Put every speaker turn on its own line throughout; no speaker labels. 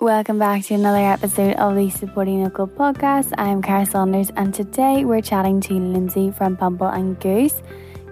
Welcome back to another episode of the Supporting Local podcast. I'm Cara Saunders, and today we're chatting to Lindsay from Bumble and Goose.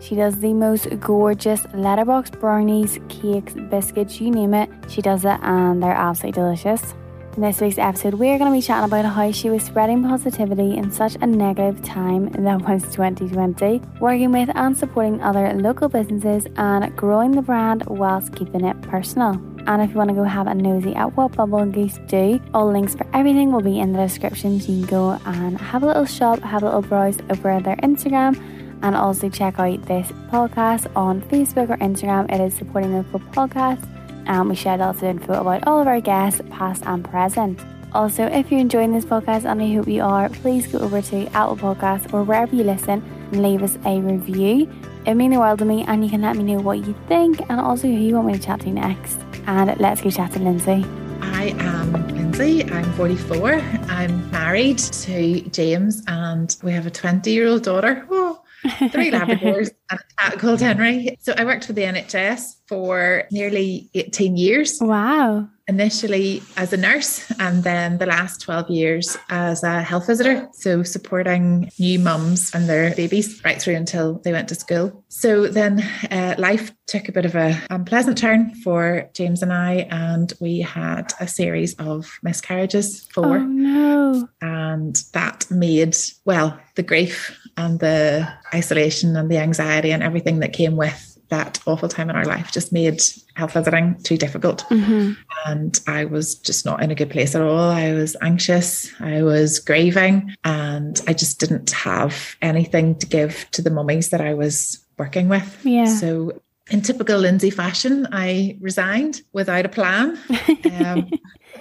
She does the most gorgeous letterbox brownies, cakes, biscuits, you name it. She does it, and they're absolutely delicious. In this week's episode, we're going to be chatting about how she was spreading positivity in such a negative time that was 2020, working with and supporting other local businesses, and growing the brand whilst keeping it personal. And if you want to go have a nosy at what Bumble and Goose do, all links for everything will be in the description. So you can go and have a little shop, have a little browse over their Instagram, and also check out this podcast on Facebook or Instagram. It is Supporting the Local Podcast, and we share lots of info about all of our guests, past and present. Also, if you're enjoying this podcast, and I hope you are, please go over to Apple Podcasts or wherever you listen and leave us a review. It means the world to me, and you can let me know what you think and also who you want me to chat to next and let's go chat to Lindsay.
I am Lindsay. I'm 44. I'm married to James, and we have a 20 year old daughter. Oh, three Labradors and a cat called Henry. So I worked for the NHS for nearly 18 years.
Wow
initially as a nurse and then the last 12 years as a health visitor. So supporting new mums and their babies right through until they went to school. So then uh, life took a bit of a unpleasant turn for James and I, and we had a series of miscarriages. Four.
Oh, no.
And that made, well, the grief and the isolation and the anxiety and everything that came with that awful time in our life just made health visiting too difficult. Mm-hmm. And I was just not in a good place at all. I was anxious, I was grieving, and I just didn't have anything to give to the mummies that I was working with.
Yeah.
So in typical Lindsay fashion, I resigned without a plan. Um,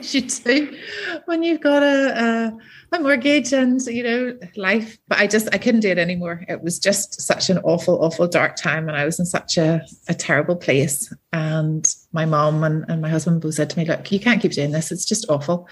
you do when you've got a, a, a mortgage and you know life. But I just I couldn't do it anymore. It was just such an awful, awful dark time, and I was in such a, a terrible place. And my mom and, and my husband both said to me, "Look, you can't keep doing this. It's just awful."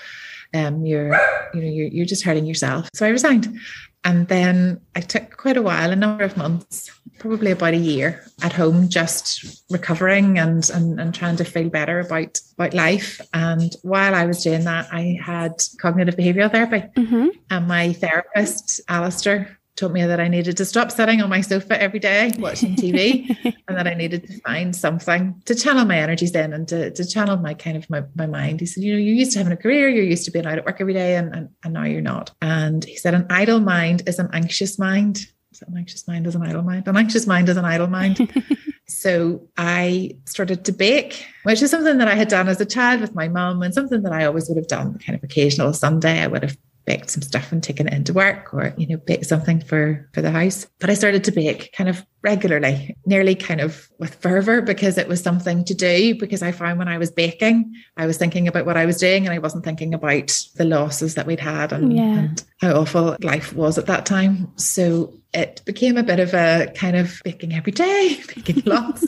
Um, you're you know you're, you're just hurting yourself so i resigned and then I took quite a while, a number of months, probably about a year at home, just recovering and, and, and trying to feel better about, about life. And while I was doing that, I had cognitive behavioral therapy. Mm-hmm. And my therapist, Alistair, told me that I needed to stop sitting on my sofa every day watching TV and that I needed to find something to channel my energies in and to, to channel my kind of my, my mind. He said, you know, you're used to having a career, you're used to being out at work every day and, and, and now you're not. And he said, an idle mind is an anxious mind. So an anxious mind is an idle mind. An anxious mind is an idle mind. so I started to bake, which is something that I had done as a child with my mum and something that I always would have done kind of occasional Sunday. I would have baked some stuff and taken it into work or you know bake something for for the house but i started to bake kind of regularly nearly kind of with fervor because it was something to do because i found when i was baking i was thinking about what i was doing and i wasn't thinking about the losses that we'd had and, yeah. and how awful life was at that time so it became a bit of a kind of baking every day baking lots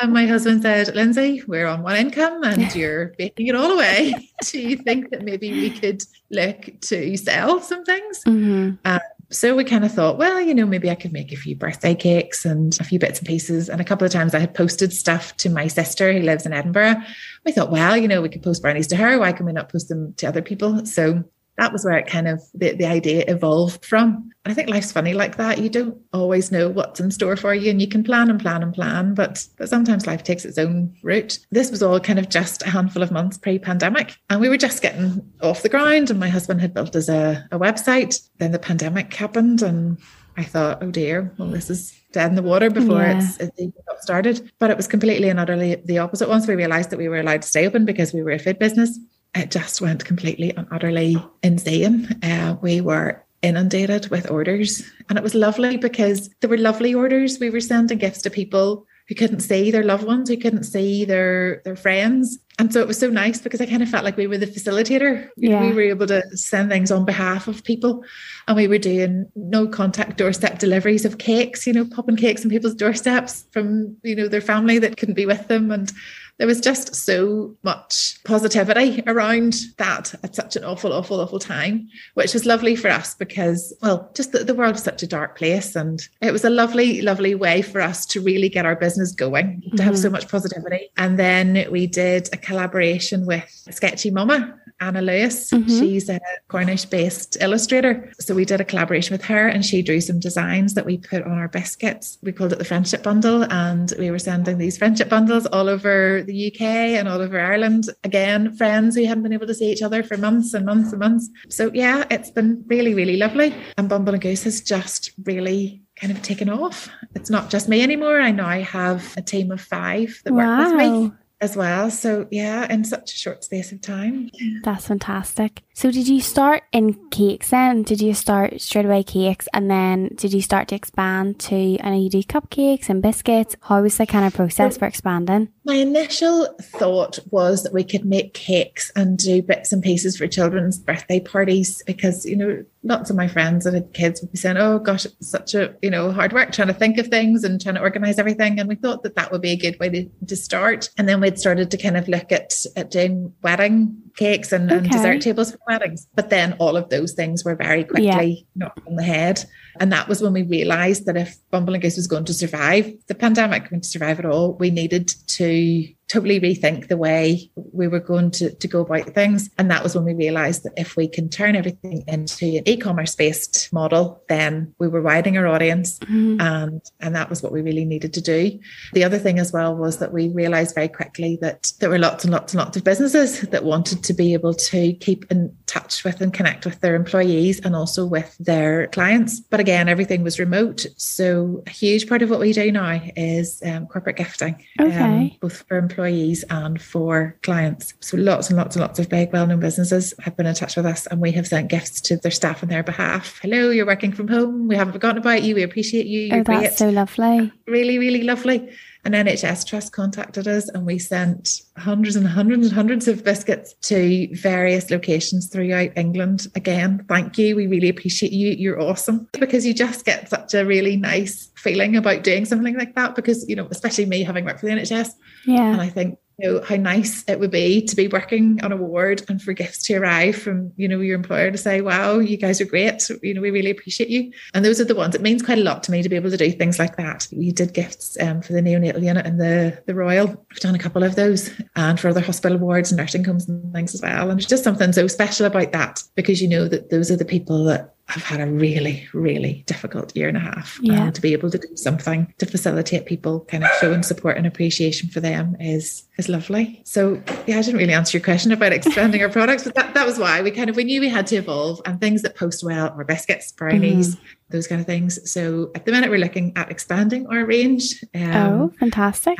and my husband said, Lindsay, we're on one income and you're baking it all away. Do you think that maybe we could look to sell some things? Mm-hmm. Um, so we kind of thought, well, you know, maybe I could make a few birthday cakes and a few bits and pieces. And a couple of times I had posted stuff to my sister who lives in Edinburgh. We thought, well, you know, we could post brownies to her. Why can we not post them to other people? So that was where it kind of the, the idea evolved from. And I think life's funny like that. You don't always know what's in store for you and you can plan and plan and plan, but but sometimes life takes its own route. This was all kind of just a handful of months pre-pandemic. And we were just getting off the ground and my husband had built us a, a website. Then the pandemic happened and I thought, oh dear, well, this is dead in the water before yeah. it's, it got started. But it was completely and utterly the opposite. Once we realized that we were allowed to stay open because we were a food business, it just went completely and utterly insane. Uh, we were inundated with orders, and it was lovely because there were lovely orders. We were sending gifts to people who couldn't see their loved ones, who couldn't see their their friends. And so it was so nice because I kind of felt like we were the facilitator. Yeah. We were able to send things on behalf of people. And we were doing no contact doorstep deliveries of cakes, you know, popping cakes on people's doorsteps from, you know, their family that couldn't be with them. And there was just so much positivity around that at such an awful, awful, awful time, which was lovely for us because, well, just the, the world was such a dark place. And it was a lovely, lovely way for us to really get our business going, to mm-hmm. have so much positivity. And then we did a collaboration with Sketchy Mama Anna Lewis. Mm-hmm. She's a Cornish based illustrator. So we did a collaboration with her and she drew some designs that we put on our biscuits. We called it the Friendship Bundle. And we were sending these friendship bundles all over the UK and all over Ireland. Again, friends who hadn't been able to see each other for months and months and months. So yeah, it's been really, really lovely. And Bumble and Goose has just really kind of taken off. It's not just me anymore. I now have a team of five that wow. work with me as well. So yeah, in such a short space of time.
That's fantastic. So did you start in cakes then? Did you start straight away cakes and then did you start to expand to I know you do cupcakes and biscuits. How was the kind of process so, for expanding?
My initial thought was that we could make cakes and do bits and pieces for children's birthday parties because, you know, lots of my friends that had kids would be saying, "Oh gosh, it's such a you know hard work trying to think of things and trying to organize everything." And we thought that that would be a good way to, to start. And then we'd started to kind of look at at doing wedding cakes and, okay. and dessert tables for weddings. But then all of those things were very quickly yeah. knocked on the head. And that was when we realized that if Bumble and Goose was going to survive the pandemic, going to survive at all, we needed to totally rethink the way we were going to, to go about things. And that was when we realized that if we can turn everything into an e-commerce based model, then we were widening our audience. Mm-hmm. And, and that was what we really needed to do. The other thing as well was that we realized very quickly that there were lots and lots and lots of businesses that wanted to be able to keep in touch with and connect with their employees and also with their clients. But again, everything was remote. So a huge part of what we do now is um, corporate gifting,
okay. um,
both for employees employees and for clients. So lots and lots and lots of big well-known businesses have been in touch with us and we have sent gifts to their staff on their behalf. Hello, you're working from home. We haven't forgotten about you. We appreciate you.
You're oh, that's great. so lovely.
Really, really lovely. An NHS trust contacted us and we sent hundreds and hundreds and hundreds of biscuits to various locations throughout England. Again, thank you. We really appreciate you. You're awesome because you just get such a really nice feeling about doing something like that because, you know, especially me having worked for the NHS.
Yeah.
And I think you know how nice it would be to be working on a ward and for gifts to arrive from you know your employer to say wow you guys are great. You know we really appreciate you. And those are the ones it means quite a lot to me to be able to do things like that. We did gifts um, for the neonatal unit and the the royal. We've done a couple of those and for other hospital wards and nursing homes and things as well. And there's just something so special about that because you know that those are the people that I've had a really, really difficult year and a half.
Yeah.
And to be able to do something to facilitate people kind of showing support and appreciation for them is is lovely. So yeah, I didn't really answer your question about expanding our products, but that, that was why we kind of we knew we had to evolve and things that post well were biscuits, brownies, mm-hmm. those kind of things. So at the minute we're looking at expanding our range.
Um, oh, fantastic.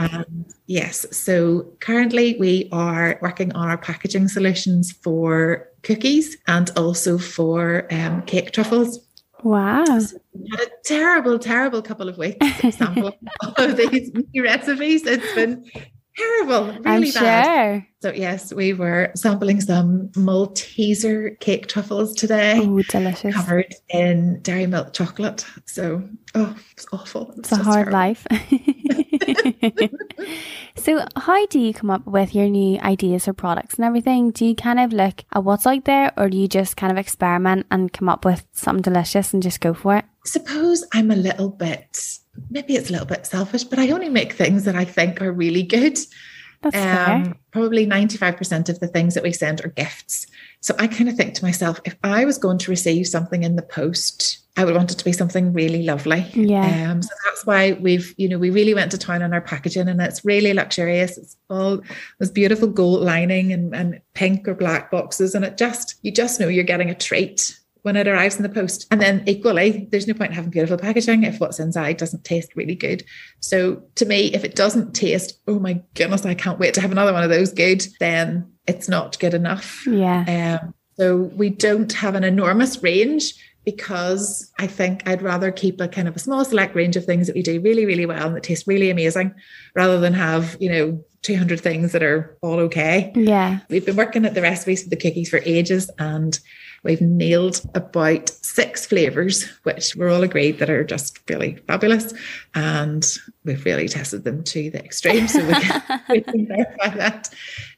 yes. So currently we are working on our packaging solutions for cookies and also for um, cake truffles.
Wow. So
had a terrible, terrible couple of weeks sample of these new recipes. It's been terrible, really I'm bad. Sure. So yes, we were sampling some Malteser cake truffles today.
Oh, delicious!
Covered in dairy milk chocolate. So oh, it's awful.
It's, it's a hard terrible. life. so, how do you come up with your new ideas for products and everything? Do you kind of look at what's out there, or do you just kind of experiment and come up with something delicious and just go for it?
Suppose I'm a little bit maybe it's a little bit selfish, but I only make things that I think are really good.
That's um, fair.
Probably 95% of the things that we send are gifts. So I kind of think to myself, if I was going to receive something in the post, I would want it to be something really lovely.
Yeah.
Um, so that's why we've, you know, we really went to town on our packaging and it's really luxurious. It's all this beautiful gold lining and, and pink or black boxes. And it just, you just know you're getting a treat when it arrives in the post. And then equally, there's no point in having beautiful packaging if what's inside doesn't taste really good. So to me, if it doesn't taste, oh my goodness, I can't wait to have another one of those good, then it's not good enough.
Yeah.
Um, so we don't have an enormous range because I think I'd rather keep a kind of a small select range of things that we do really, really well and that taste really amazing rather than have, you know, 200 things that are all okay.
Yeah.
We've been working at the recipes for the cookies for ages and We've nailed about six flavors, which we're all agreed that are just really fabulous. And we've really tested them to the extreme. So we can, we can verify that.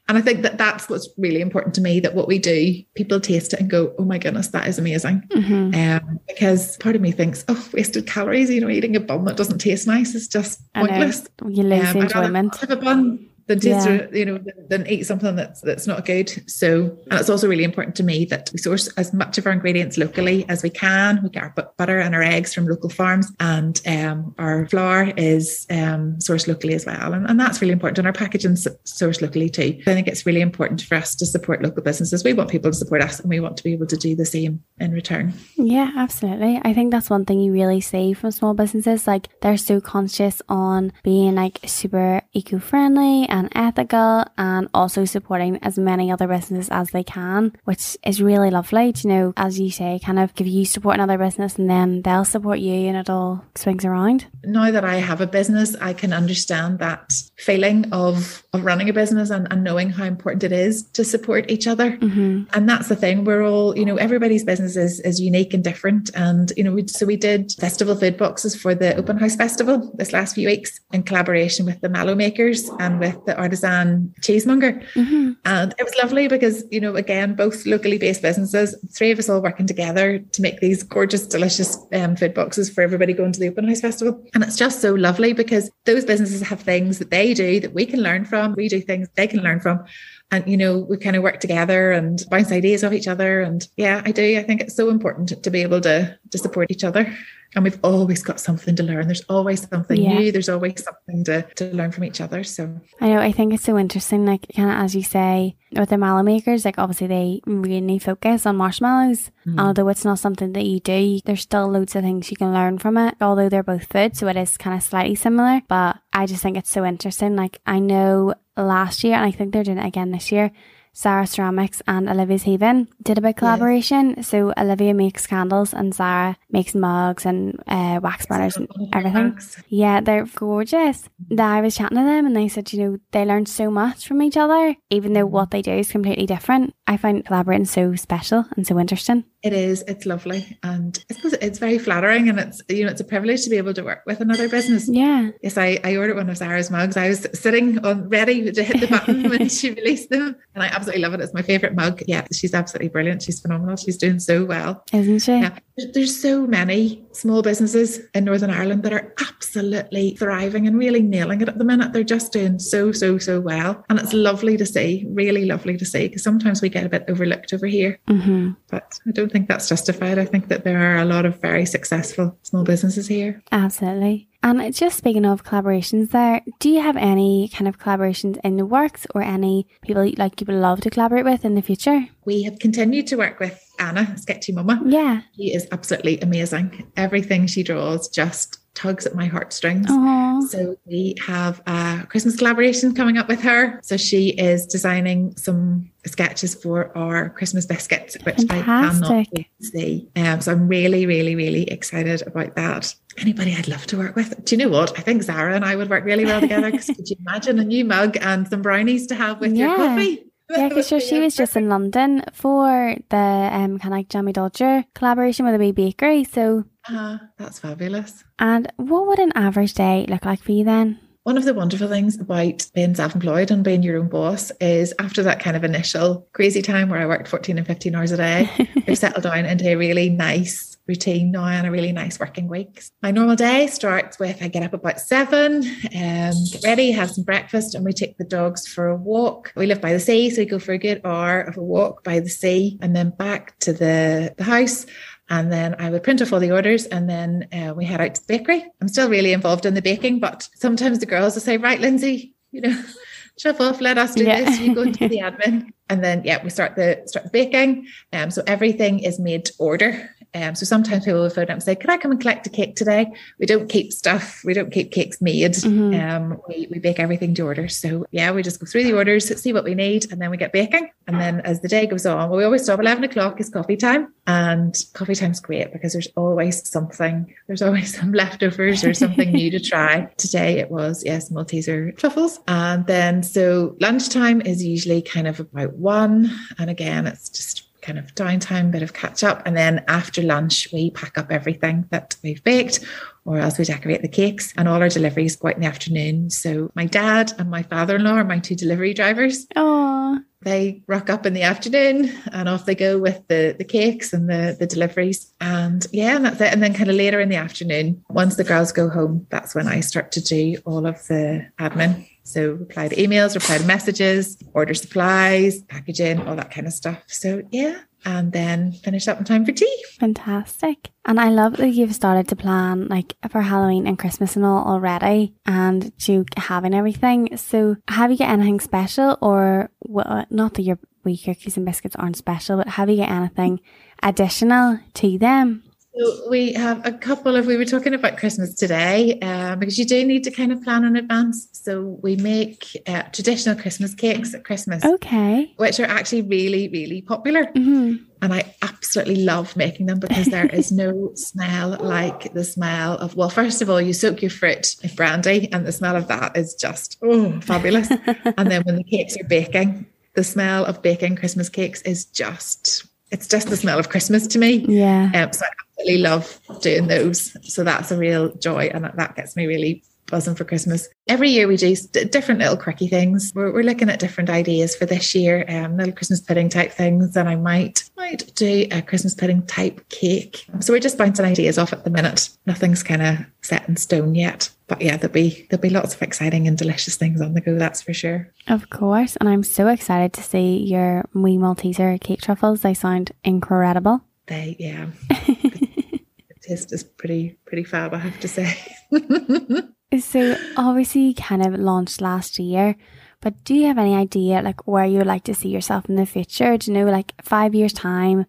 And I think that that's what's really important to me that what we do, people taste it and go, oh my goodness, that is amazing.
Mm-hmm.
Um, because part of me thinks, oh, wasted calories, you know, eating a bun that doesn't taste nice is just pointless.
You lose um, enjoyment.
Have a bun than taste, yeah. you know, than eat something that's that's not good. So, and it's also really important to me that we source as much of our ingredients locally as we can. We get our butter and our eggs from local farms, and um, our flour is um, sourced locally as well, and, and that's really important. And our packaging sourced locally too. I think it's really important for us to support local businesses. We want people to support us, and we want to be able to do the same in return.
Yeah, absolutely. I think that's one thing you really see from small businesses. Like they're so conscious on being like super eco friendly and ethical and also supporting as many other businesses as they can, which is really lovely to you know, as you say, kind of give you support another business and then they'll support you and it all swings around.
Now that I have a business, I can understand that feeling of, of running a business and, and knowing how important it is to support each other. Mm-hmm. And that's the thing. We're all, you know, everybody's business is, is unique and different. And, you know, we, so we did festival food boxes for the Open House Festival this last few weeks in collaboration with the Mallow Makers and with the Artisan Cheesemonger. Mm-hmm. And it was lovely because, you know, again, both locally based businesses, three of us all working together to make these gorgeous, delicious um, food boxes for everybody going to the Open House Festival. And it's just so lovely because those businesses have things that they do that we can learn from. We do things they can learn from and you know we kind of work together and bounce ideas off each other and yeah i do i think it's so important to be able to to support each other and we've always got something to learn. There's always something yeah. new. There's always something to, to learn from each other. So
i know i think it's so interesting like kind of as you say with the mallow makers like obviously they really focus on marshmallows. Mm. although it's not something that you do there's still loads of things you can learn from it although they're both food so it is kind of slightly similar. But i just think it's so interesting like i know last year and i think they're doing it again this year Sarah Ceramics and Olivia's Haven did a big collaboration. Yes. So Olivia makes candles and Sarah makes mugs and uh, wax burners and everything. Yeah, they're gorgeous. I was chatting to them and they said, you know, they learn so much from each other, even though what they do is completely different. I find collaborating so special and so interesting.
It is. It's lovely, and it's it's very flattering, and it's you know it's a privilege to be able to work with another business.
Yeah.
Yes, I, I ordered one of Sarah's mugs. I was sitting on ready to hit the button when she released them, and I absolutely love it. It's my favorite mug. Yeah, she's absolutely brilliant. She's phenomenal. She's doing so well,
isn't she?
Yeah. There's so many small businesses in Northern Ireland that are absolutely thriving and really nailing it at the minute. They're just doing so so so well, and it's lovely to see. Really lovely to see because sometimes we get a bit overlooked over here, mm-hmm. but I don't think think that's justified. I think that there are a lot of very successful small businesses here.
Absolutely. And just speaking of collaborations there, do you have any kind of collaborations in the works or any people you, like you would love to collaborate with in the future?
We have continued to work with Anna, Sketchy Mama.
Yeah.
She is absolutely amazing. Everything she draws just tugs at my heartstrings.
Aww.
So we have a Christmas collaboration coming up with her. So she is designing some sketches for our Christmas biscuits, which Fantastic. I cannot wait to see. Um, so I'm really, really, really excited about that. Anybody I'd love to work with. Do you know what? I think Zara and I would work really well together. Because could you imagine a new mug and some brownies to have with yeah. your coffee?
Yeah, because sure she was just in London for the um kind of like Jammy Dodger collaboration with a wee bakery. So
uh, that's fabulous.
And what would an average day look like for you then?
One of the wonderful things about being self employed and being your own boss is after that kind of initial crazy time where I worked 14 and 15 hours a day, I've settled down into a really nice routine now and a really nice working week. My normal day starts with I get up about seven, um, get ready, have some breakfast, and we take the dogs for a walk. We live by the sea, so we go for a good hour of a walk by the sea and then back to the, the house. And then I would print off all the orders and then uh, we head out to the bakery. I'm still really involved in the baking, but sometimes the girls will say, right, Lindsay, you know, shove off, let us do yeah. this. You go into the admin. And then yeah, we start the start the baking. Um, so everything is made to order. Um, so sometimes people will phone up and say, "Can I come and collect a cake today?" We don't keep stuff. We don't keep cakes made. Mm-hmm. Um, we we bake everything to order. So yeah, we just go through the orders, see what we need, and then we get baking. And then as the day goes on, well, we always stop. Eleven o'clock is coffee time, and coffee time's great because there's always something. There's always some leftovers or something new to try. Today it was yes, Malteser truffles, and then so lunchtime is usually kind of about one, and again it's just kind of downtime, bit of catch up. And then after lunch, we pack up everything that we've baked or else we decorate the cakes and all our deliveries go out in the afternoon. So my dad and my father-in-law are my two delivery drivers.
Oh.
They rock up in the afternoon and off they go with the, the cakes and the, the deliveries. And yeah, and that's it. And then kind of later in the afternoon, once the girls go home, that's when I start to do all of the admin. So reply to emails, reply to messages, order supplies, packaging, all that kind of stuff. So yeah, and then finish up in time for tea.
Fantastic. And I love that you've started to plan like for Halloween and Christmas and all already and to having everything. So have you got anything special or well, not that your wee cookies and biscuits aren't special, but have you got anything additional to them?
So we have a couple of, we were talking about Christmas today uh, because you do need to kind of plan in advance. So we make uh, traditional Christmas cakes at Christmas.
Okay.
Which are actually really, really popular.
Mm-hmm.
And I absolutely love making them because there is no smell like the smell of, well, first of all, you soak your fruit in brandy and the smell of that is just, oh, fabulous. and then when the cakes are baking, the smell of baking Christmas cakes is just it's just the smell of Christmas to me.
Yeah.
Um, so I absolutely love doing those. So that's a real joy, and that, that gets me really buzzing for Christmas. Every year we do different little quirky things. We're, we're looking at different ideas for this year, um, little Christmas pudding type things, and I might might do a Christmas pudding type cake. So we're just bouncing ideas off at the minute. Nothing's kind of set in stone yet. But yeah, there'll be there'll be lots of exciting and delicious things on the go. That's for sure.
Of course, and I'm so excited to see your wee Malteser cake truffles. They sound incredible.
They yeah. the taste is pretty pretty fab, I have to say.
so obviously, you kind of launched last year. But do you have any idea like where you would like to see yourself in the future? Do you know like five years time?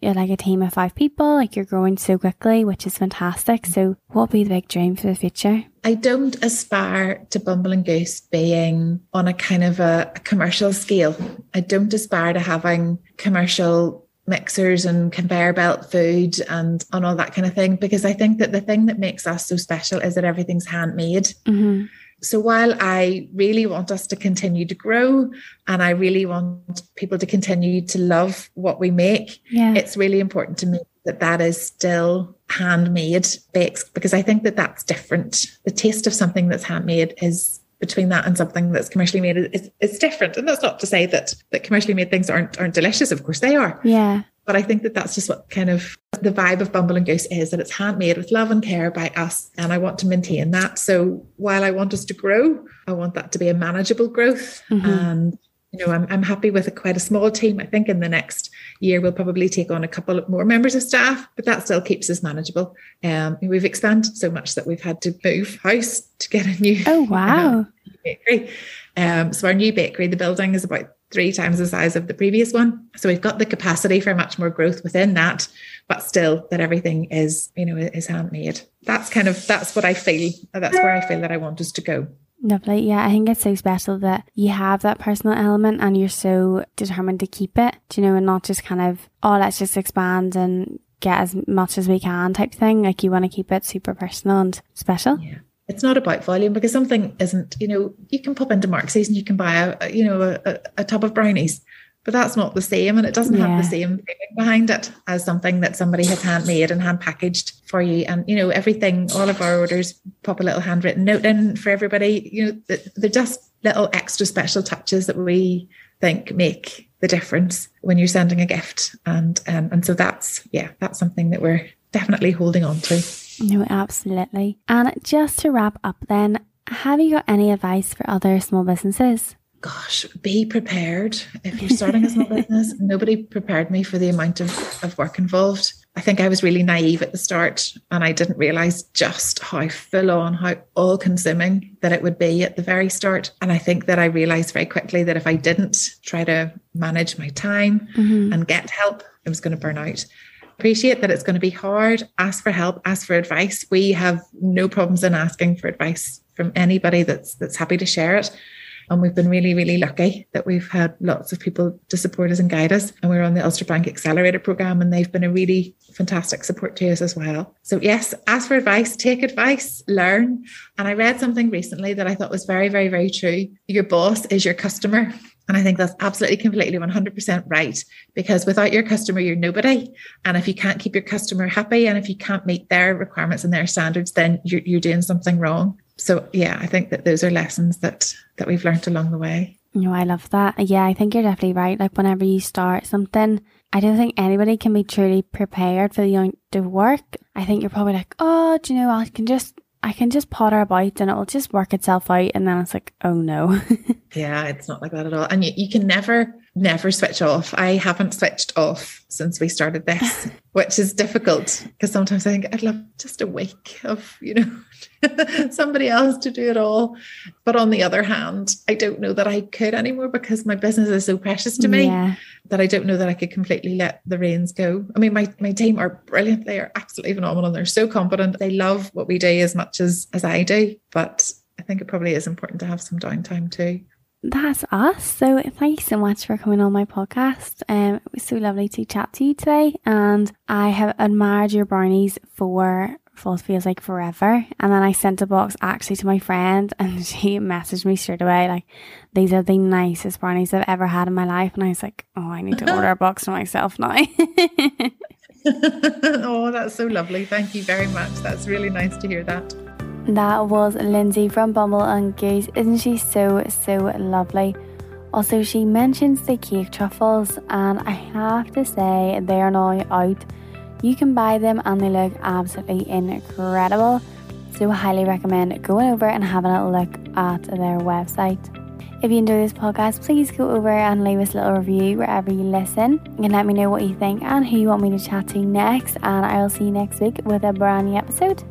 You're like a team of five people, like you're growing so quickly, which is fantastic. So what would be the big dream for the future?
I don't aspire to Bumble and Goose being on a kind of a, a commercial scale. I don't aspire to having commercial mixers and conveyor belt food and and all that kind of thing because I think that the thing that makes us so special is that everything's handmade.
Mm-hmm.
So while I really want us to continue to grow and I really want people to continue to love what we make,
yeah.
it's really important to me that that is still handmade bakes because I think that that's different. The taste of something that's handmade is between that and something that's commercially made is, is different. And that's not to say that that commercially made things aren't aren't delicious. Of course they are.
Yeah.
But I think that that's just what kind of the vibe of Bumble and Goose is that it's handmade with love and care by us. And I want to maintain that. So while I want us to grow, I want that to be a manageable growth.
Mm-hmm.
And, you know, I'm, I'm happy with a quite a small team. I think in the next year, we'll probably take on a couple more members of staff, but that still keeps us manageable. Um, we've expanded so much that we've had to move house to get a new,
oh, wow.
Um, bakery. Um, so our new bakery, the building is about three times the size of the previous one. So we've got the capacity for much more growth within that, but still that everything is, you know, is handmade. That's kind of that's what I feel. That's where I feel that I want us to go.
Lovely. Yeah, I think it's so special that you have that personal element and you're so determined to keep it, you know, and not just kind of, oh, let's just expand and get as much as we can type thing. Like you want to keep it super personal and special.
Yeah it's not about volume because something isn't, you know, you can pop into Mark's and you can buy a, you know, a, a, tub of brownies, but that's not the same. And it doesn't
Yeah.
have the same feeling behind it as something that somebody has handmade and hand packaged for you. And, you know, everything, all of our orders pop a little handwritten note in for everybody. You know, they're just little extra special touches that we think make the difference when you're sending a gift. And, um, and so that's, yeah, that's something that we're definitely holding on to.
No, absolutely. And just to wrap up then, have you got any advice for other small businesses?
gosh, be prepared. If you're starting a small business, nobody prepared me for the amount of, of work involved. I think I was really naive at the start and I didn't realize just how full on, how all consuming that it would be at the very start. And I think that I realized very quickly that if I didn't try to manage my time
Mhm.
and get help, I was going to burn out. Appreciate that it's going to be hard. Ask for help, ask for advice. We have no problems in asking for advice from anybody that's that's happy to share it. And we've been really, really lucky that we've had lots of people to support us and guide us. And we're on the Ulster Bank Accelerator Programme, and they've been a really fantastic support to us as well. So, yes, ask for advice, take advice, learn. And I read something recently that I thought was very, very, very true. Your boss is your customer. And I think that's absolutely, completely 100% right. Because without your customer, you're nobody. And if you can't keep your customer happy and if you can't meet their requirements and their standards, then you're, you're doing something wrong. So, yeah, I think that those are lessons that that we've learned along the way.
No, I love that. Yeah, I think you're definitely right. Like whenever you start something, I don't think anybody can be truly prepared for the amount of work. I think you're probably like, oh, do you know, I can just, I can just potter about and it'll just work itself out. And then it's like, oh no.
yeah, it's not like that at all. And you, you can never, never switch off. I haven't switched off since we started this, which is difficult because sometimes I think I'd love just a week of, you know, somebody else to do it all. But on the other hand, I don't know that I could anymore because my business is so precious to me yeah. that I don't know that I could completely let the reins go. I mean, my, my team are brilliant. They are absolutely phenomenal. They're so competent. They love what we do as much as, as I do. But I think it probably is important to have some downtime too
that's us. So thank you so much for coming on my podcast. Um, it was so lovely to chat to you today, and I have admired your brownies for feels like forever. And then I sent a box actually to my friend, and she messaged me straight away like, "These are the nicest brownies I've ever had in my life." And I was like, "Oh, I need to order a box for myself now."
oh, that's so lovely. Thank you very much. That's really nice to hear that.
That was Lindsay from Bumble and Goose. Isn't she so, so lovely? Also, she mentions the cake truffles, and I have to say, they are now out. You can buy them, and they look absolutely incredible. So, highly recommend going over and having a look at their website. If you enjoy this podcast, please go over and leave us a little review wherever you listen. You can let me know what you think and who you want me to chat to next. And I'll see you next week with a brand new episode.